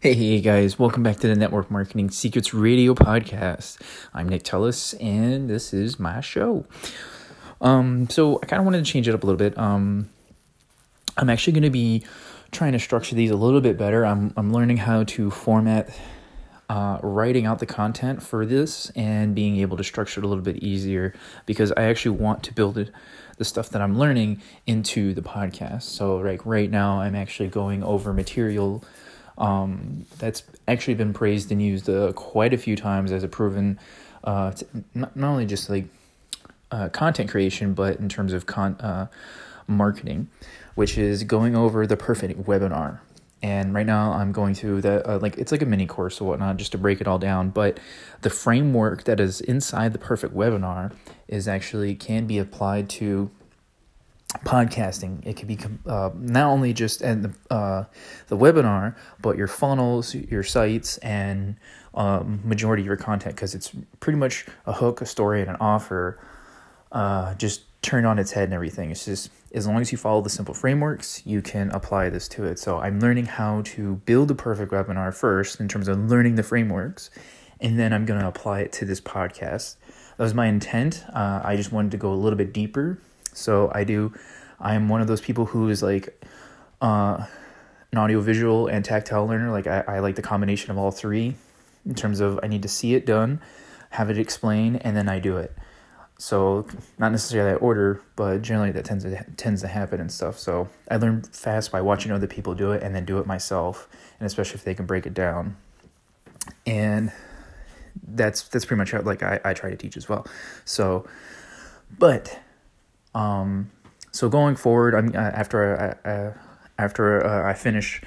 Hey guys, welcome back to the Network Marketing Secrets Radio podcast. I'm Nick Tellis and this is my show. Um so I kind of wanted to change it up a little bit. Um I'm actually going to be trying to structure these a little bit better. I'm I'm learning how to format uh, writing out the content for this and being able to structure it a little bit easier because I actually want to build it, the stuff that I'm learning into the podcast. So like right now I'm actually going over material um, that's actually been praised and used uh, quite a few times as a proven, uh, not, not only just like uh, content creation, but in terms of con- uh, marketing, which is going over the perfect webinar. And right now I'm going through that, uh, like it's like a mini course or whatnot, just to break it all down. But the framework that is inside the perfect webinar is actually can be applied to podcasting. It could be uh, not only just in the uh, the webinar, but your funnels, your sites, and um, majority of your content because it's pretty much a hook, a story, and an offer. Uh, just turned on its head and everything. It's just as long as you follow the simple frameworks, you can apply this to it. So I'm learning how to build a perfect webinar first in terms of learning the frameworks, and then I'm going to apply it to this podcast. That was my intent. Uh, I just wanted to go a little bit deeper so I do. I am one of those people who is like uh, an audio visual and tactile learner. Like I, I like the combination of all three in terms of I need to see it done, have it explained, and then I do it. So not necessarily that order, but generally that tends to tends to happen and stuff. So I learn fast by watching other people do it and then do it myself, and especially if they can break it down. And that's that's pretty much how like I, I try to teach as well. So, but um, so going forward, I'm uh, after I, uh, after uh, I finish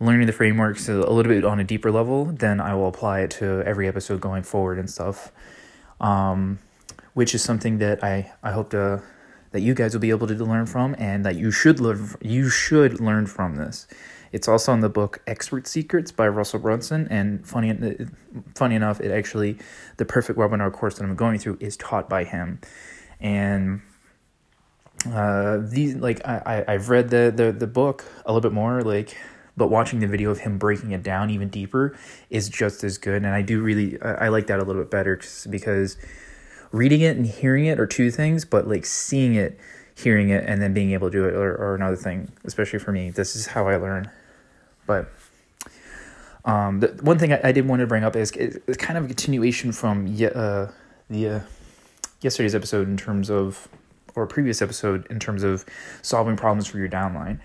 learning the frameworks a little bit on a deeper level, then I will apply it to every episode going forward and stuff. Um, which is something that I, I hope to that you guys will be able to learn from and that you should learn you should learn from this. It's also in the book Expert Secrets by Russell Brunson and funny funny enough it actually the perfect webinar course that I'm going through is taught by him. And uh, these like I, I I've read the, the the book a little bit more like but watching the video of him breaking it down even deeper is just as good. And I do really I, I like that a little bit better because reading it and hearing it are two things but like seeing it hearing it and then being able to do it or, or another thing especially for me. This is how I learn. But um the one thing I, I did want to bring up is it's kind of a continuation from uh the uh, yesterday's episode in terms of or a previous episode in terms of solving problems for your downline.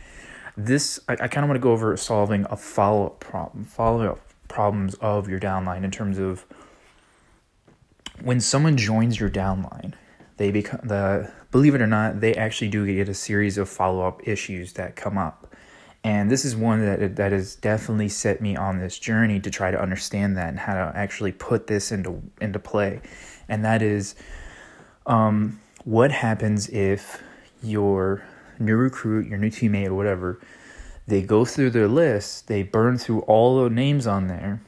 This I, I kind of want to go over solving a follow up problem, follow up problems of your downline in terms of when someone joins your downline, they become the believe it or not, they actually do get a series of follow up issues that come up. And this is one that that has definitely set me on this journey to try to understand that and how to actually put this into into play. And that is um, what happens if your new recruit, your new teammate, or whatever, they go through their list, they burn through all the names on there,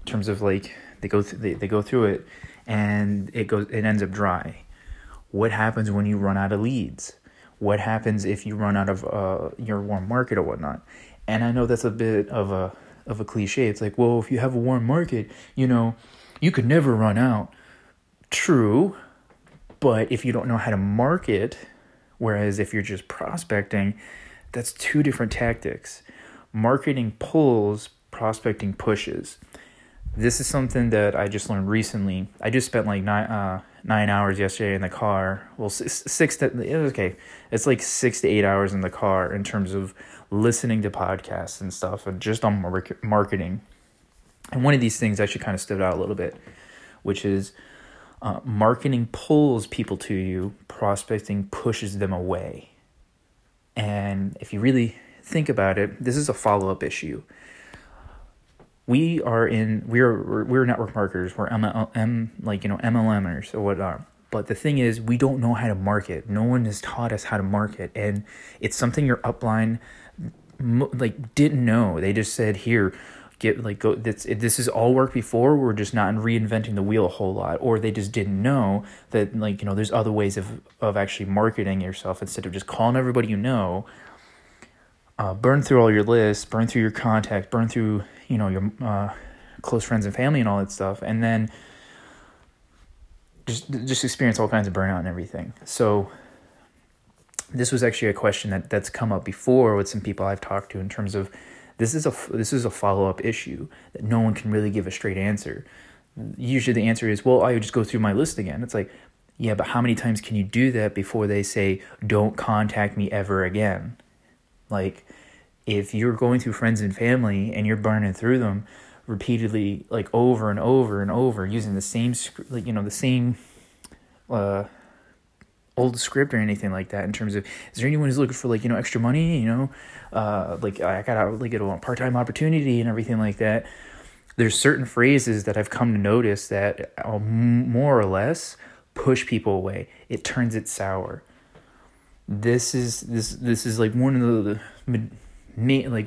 in terms of like they go through they, they go through it, and it goes it ends up dry. What happens when you run out of leads? What happens if you run out of uh, your warm market or whatnot? And I know that's a bit of a of a cliche. It's like, well, if you have a warm market, you know, you could never run out. True, but if you don't know how to market, whereas if you're just prospecting, that's two different tactics. Marketing pulls, prospecting pushes. This is something that I just learned recently. I just spent like nine uh, nine hours yesterday in the car. Well, six to it was okay. It's like six to eight hours in the car in terms of listening to podcasts and stuff, and just on marketing. And one of these things actually kind of stood out a little bit, which is uh, marketing pulls people to you, prospecting pushes them away. And if you really think about it, this is a follow up issue. We are in we're we're network marketers. We're MLM like you know MLMers or whatnot. But the thing is, we don't know how to market. No one has taught us how to market, and it's something your upline like didn't know. They just said, "Here, get like go this this is all worked before we're just not reinventing the wheel a whole lot or they just didn't know that like you know there's other ways of of actually marketing yourself instead of just calling everybody you know uh, burn through all your lists, burn through your contacts, burn through you know your uh, close friends and family and all that stuff, and then just just experience all kinds of burnout and everything. So this was actually a question that that's come up before with some people I've talked to in terms of this is a this is a follow up issue that no one can really give a straight answer. Usually the answer is, well, I would just go through my list again. It's like, yeah, but how many times can you do that before they say, don't contact me ever again? Like, if you're going through friends and family and you're burning through them repeatedly, like over and over and over, using the same, like you know, the same uh, old script or anything like that in terms of is there anyone who's looking for like you know extra money you know? Uh like i got a like get a part-time opportunity and everything like that. There's certain phrases that i've come to notice that uh, more or less push people away. It turns it sour. This is this this is like one of the, the like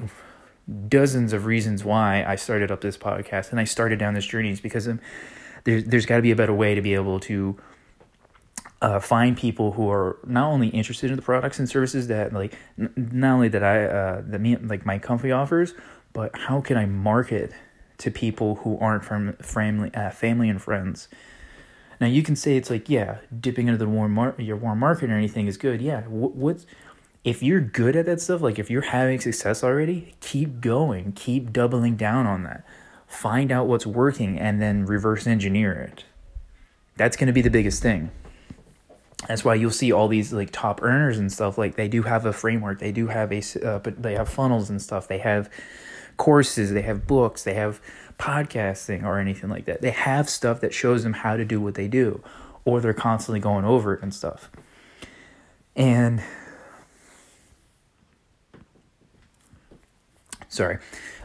dozens of reasons why i started up this podcast and i started down this journey is because um, there's there's got to be a better way to be able to uh, find people who are not only interested in the products and services that like n- not only that I uh, that me like my company offers, but how can I market to people who aren't from family uh, family and friends. Now you can say it's like yeah, dipping into the warm mar- your warm market or anything is good. Yeah, what, what's if you're good at that stuff, like if you're having success already, keep going, keep doubling down on that. Find out what's working and then reverse engineer it. That's going to be the biggest thing that's why you'll see all these like top earners and stuff like they do have a framework. They do have a uh, but they have funnels and stuff. They have courses. They have books. They have podcasting or anything like that. They have stuff that shows them how to do what they do or they're constantly going over it and stuff. And sorry.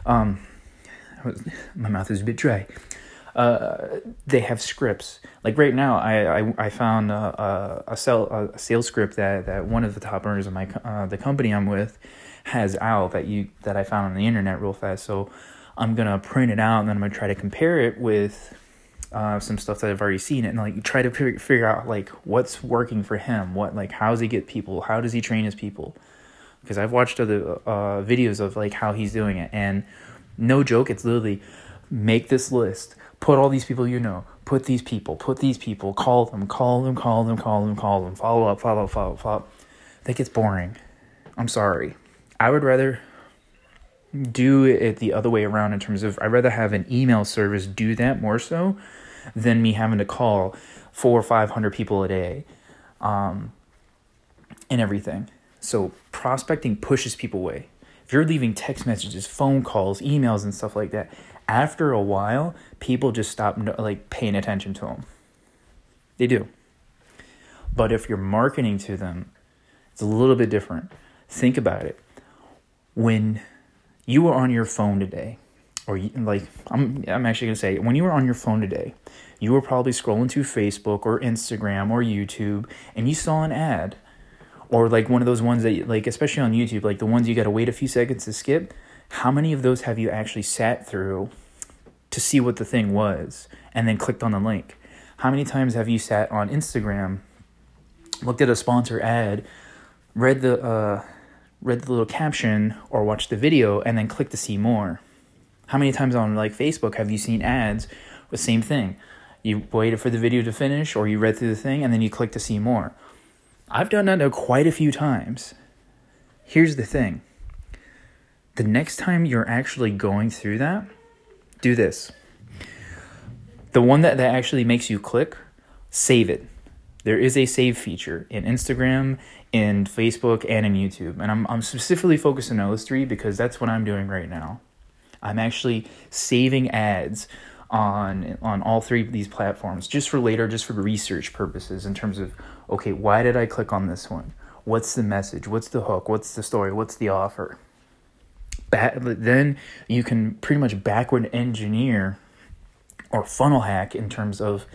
Um my mouth is a bit dry uh, they have scripts. Like right now, I I, I found a, a, a, sell, a sales script that, that one of the top earners of my uh, the company I'm with has out that you that I found on the internet real fast. So I'm gonna print it out and then I'm gonna try to compare it with uh, some stuff that I've already seen and like try to figure out like what's working for him. What like how does he get people? How does he train his people? Because I've watched other uh, videos of like how he's doing it and no joke, it's literally make this list put all these people you know, put these people, put these people, call them, call them, call them, call them, call them, follow up, follow up, follow up, follow up. That gets boring. I'm sorry. I would rather do it the other way around in terms of I'd rather have an email service do that more so than me having to call four or five hundred people a day um, and everything. So prospecting pushes people away. If you're leaving text messages, phone calls, emails, and stuff like that, after a while, people just stop like paying attention to them. They do. But if you're marketing to them, it's a little bit different. Think about it. When you were on your phone today, or you, like I'm I'm actually to say when you were on your phone today, you were probably scrolling through Facebook or Instagram or YouTube and you saw an ad or like one of those ones that like especially on YouTube like the ones you got to wait a few seconds to skip how many of those have you actually sat through to see what the thing was and then clicked on the link? How many times have you sat on Instagram, looked at a sponsor ad, read the uh, read the little caption or watched the video and then clicked to see more? How many times on like Facebook have you seen ads with same thing? You waited for the video to finish or you read through the thing and then you clicked to see more. I've done that quite a few times. Here's the thing the next time you're actually going through that, do this. The one that, that actually makes you click, save it. There is a save feature in Instagram, in Facebook, and in YouTube. And I'm, I'm specifically focusing on those three because that's what I'm doing right now. I'm actually saving ads on on all three of these platforms just for later just for research purposes in terms of okay why did i click on this one what's the message what's the hook what's the story what's the offer back, then you can pretty much backward engineer or funnel hack in terms of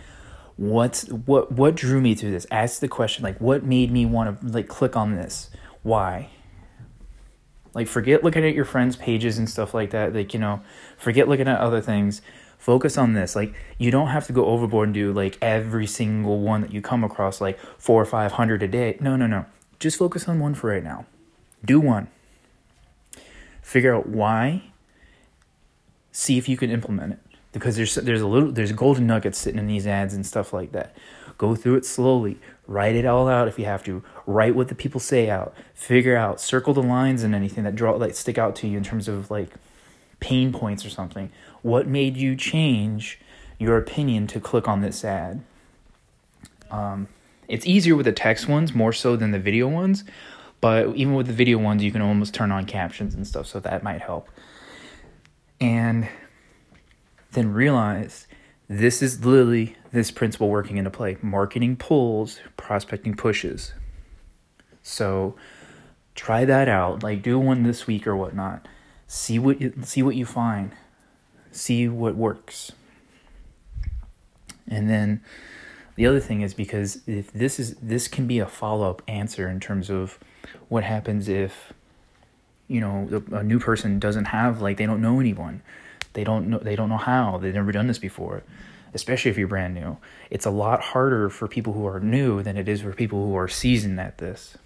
what's what what drew me to this. Ask the question like what made me want to like click on this? Why? Like forget looking at your friends pages and stuff like that like you know forget looking at other things. Focus on this. Like you don't have to go overboard and do like every single one that you come across like four or five hundred a day. No no no. Just focus on one for right now. Do one figure out why, see if you can implement it because there's there's a little there's golden nuggets sitting in these ads and stuff like that. Go through it slowly, write it all out if you have to. Write what the people say out. Figure out, circle the lines and anything that draw like stick out to you in terms of like pain points or something. What made you change your opinion to click on this ad? Um, it's easier with the text ones more so than the video ones, but even with the video ones, you can almost turn on captions and stuff, so that might help. And then realize this is literally this principle working into play. Marketing pulls, prospecting pushes. So try that out. Like do one this week or whatnot. See what you, see what you find. See what works. And then the other thing is because if this is this can be a follow up answer in terms of what happens if you know a new person doesn't have like they don't know anyone they don't know they don't know how. They've never done this before. Especially if you're brand new. It's a lot harder for people who are new than it is for people who are seasoned at this.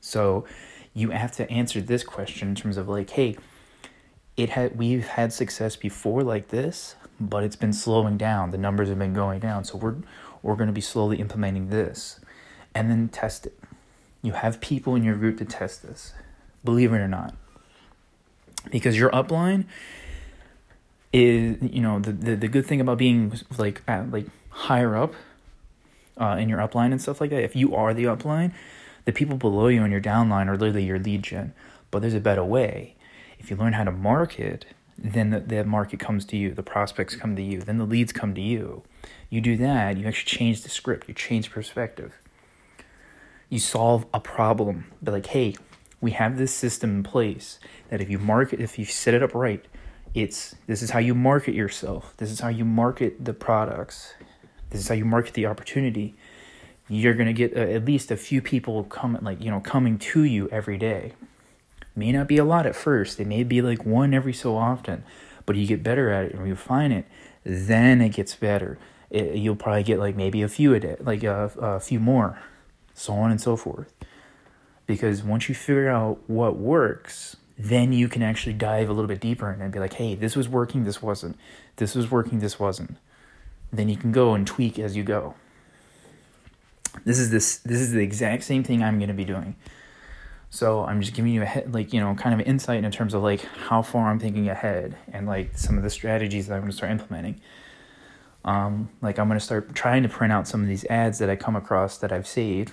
So you have to answer this question in terms of like, hey, it had we've had success before like this, but it's been slowing down. The numbers have been going down. So we're we're going to be slowly implementing this and then test it. You have people in your group to test this. Believe it or not. Because your upline is you know the, the the good thing about being like at, like higher up uh, in your upline and stuff like that. If you are the upline, the people below you and your downline are literally your lead gen. But there's a better way. If you learn how to market, then the, the market comes to you. The prospects come to you. Then the leads come to you. You do that, you actually change the script. You change perspective. You solve a problem. Be like, hey, we have this system in place that if you market, if you set it up right, it's this is how you market yourself. This is how you market the products. This is how you market the opportunity. You're gonna get uh, at least a few people coming, like you know, coming to you every day. May not be a lot at first. It may be like one every so often, but you get better at it and refine it. Then it gets better. It, you'll probably get like maybe a few a day, like a, a few more, so on and so forth. Because once you figure out what works, then you can actually dive a little bit deeper and be like, hey, this was working, this wasn't. This was working, this wasn't. Then you can go and tweak as you go. This is this this is the exact same thing I'm going to be doing. So I'm just giving you a head, like you know, kind of insight in terms of like how far I'm thinking ahead and like some of the strategies that I'm going to start implementing. Um, like I'm going to start trying to print out some of these ads that I come across that I've saved,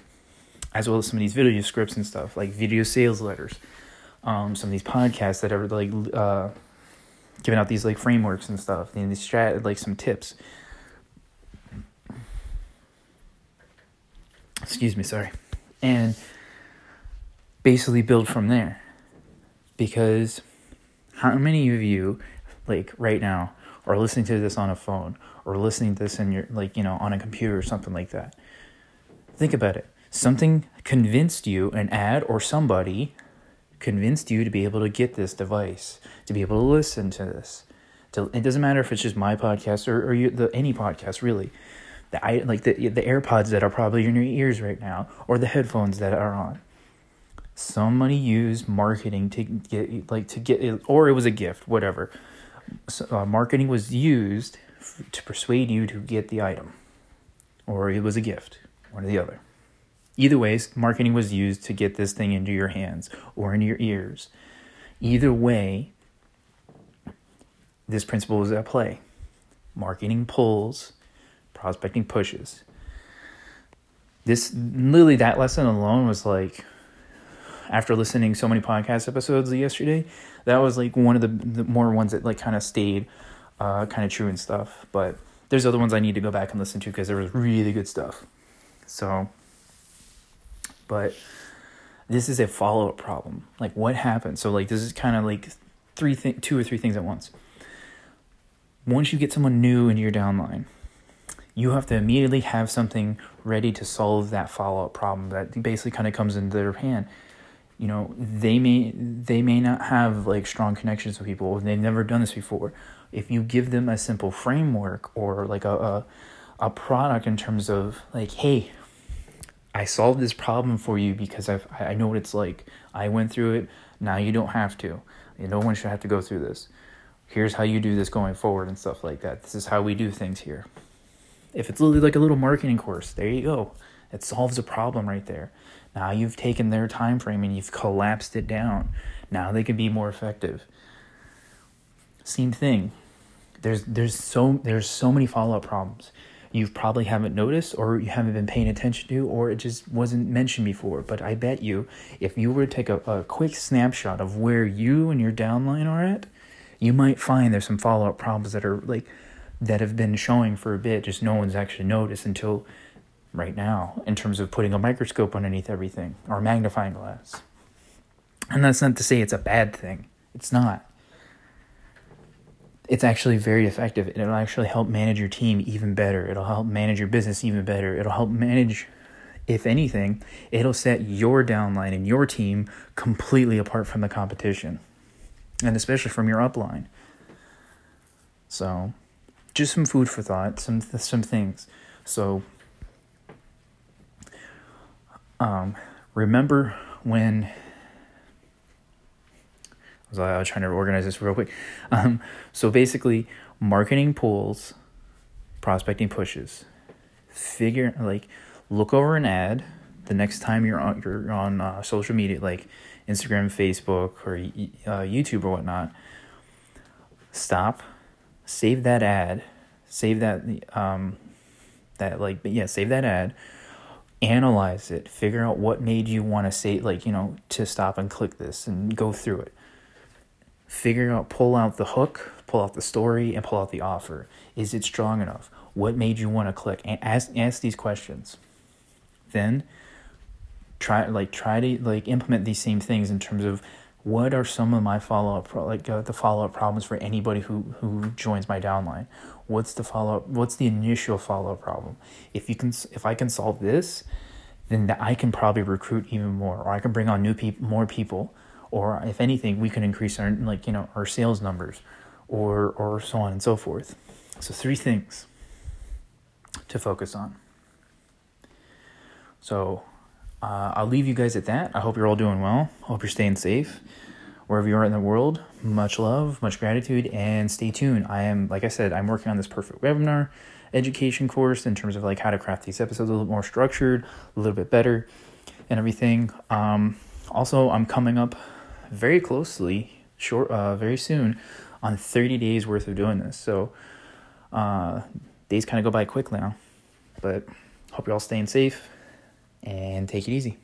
as well as some of these video scripts and stuff, like video sales letters um, some of these podcasts that are like uh, giving out these like frameworks and stuff, and these strat like some tips. Excuse me, sorry, and basically build from there, because how many of you like right now are listening to this on a phone or listening to this in your like you know on a computer or something like that? Think about it. Something convinced you, an ad or somebody convinced you to be able to get this device, to be able to listen to this. To, it doesn't matter if it's just my podcast or, or you, the, any podcast really. The, I, like the, the AirPods that are probably in your ears right now, or the headphones that are on. Somebody used marketing to get like to get it, or it was a gift, whatever. So, uh, marketing was used f- to persuade you to get the item, or it was a gift, one or the other. Either way, marketing was used to get this thing into your hands or into your ears. Either way, this principle was at play. Marketing pulls, prospecting pushes. This literally that lesson alone was like after listening so many podcast episodes yesterday, that was like one of the, the more ones that like kind of stayed uh, kind of true and stuff. But there's other ones I need to go back and listen to because there was really good stuff. So but this is a follow up problem. Like what happened? So like this is kind of like three th- two or three things at once. Once you get someone new into your downline, you have to immediately have something ready to solve that follow up problem that basically kind of comes into their hand. You know, they may they may not have like strong connections with people. They've never done this before. If you give them a simple framework or like a, a a product in terms of like, hey, I solved this problem for you because I've, I know what it's like. I went through it. Now you don't have to. no one should have to go through this. Here's how you do this going forward and stuff like that. This is how we do things here. If it's like a little marketing course, there you go. It solves a problem right there. Now you've taken their time frame and you've collapsed it down. Now they can be more effective. Same thing. There's there's so there's so many follow up problems you probably haven't noticed or you haven't been paying attention to or it just wasn't mentioned before. But I bet you if you were to take a, a quick snapshot of where you and your downline are at, you might find there's some follow up problems that are like that have been showing for a bit, just no one's actually noticed until right now in terms of putting a microscope underneath everything or a magnifying glass. And that's not to say it's a bad thing. It's not. It's actually very effective. It'll actually help manage your team even better. It'll help manage your business even better. It'll help manage, if anything, it'll set your downline and your team completely apart from the competition, and especially from your upline. So, just some food for thought, some some things. So, um, remember when I was trying to organize this real quick. Um, so basically, marketing pulls, prospecting pushes. Figure like look over an ad the next time you're on you're on uh, social media like Instagram, Facebook, or uh, YouTube or whatnot. Stop, save that ad, save that um, that like yeah, save that ad analyze it figure out what made you want to say like you know to stop and click this and go through it. Figure out pull out the hook pull out the story and pull out the offer. Is it strong enough? What made you want to click? And ask ask these questions. Then try like try to like implement these same things in terms of what are some of my follow up like uh, the follow up problems for anybody who who joins my downline what's the follow up what's the initial follow up problem? If you can if i can solve this then i can probably recruit even more or i can bring on new people more people or if anything we can increase our like you know our sales numbers or or so on and so forth. So three things to focus on. So uh, i'll leave you guys at that. I hope you're all doing well. Hope you're staying safe wherever you are in the world. Much love, much gratitude, and stay tuned. I am, like I said, I'm working on this perfect webinar education course in terms of like how to craft these episodes a little more structured, a little bit better, and everything. Um, also, I'm coming up very closely, short, uh, very soon, on 30 days worth of doing this. So, uh, days kind of go by quick now, but hope you're all staying safe and take it easy.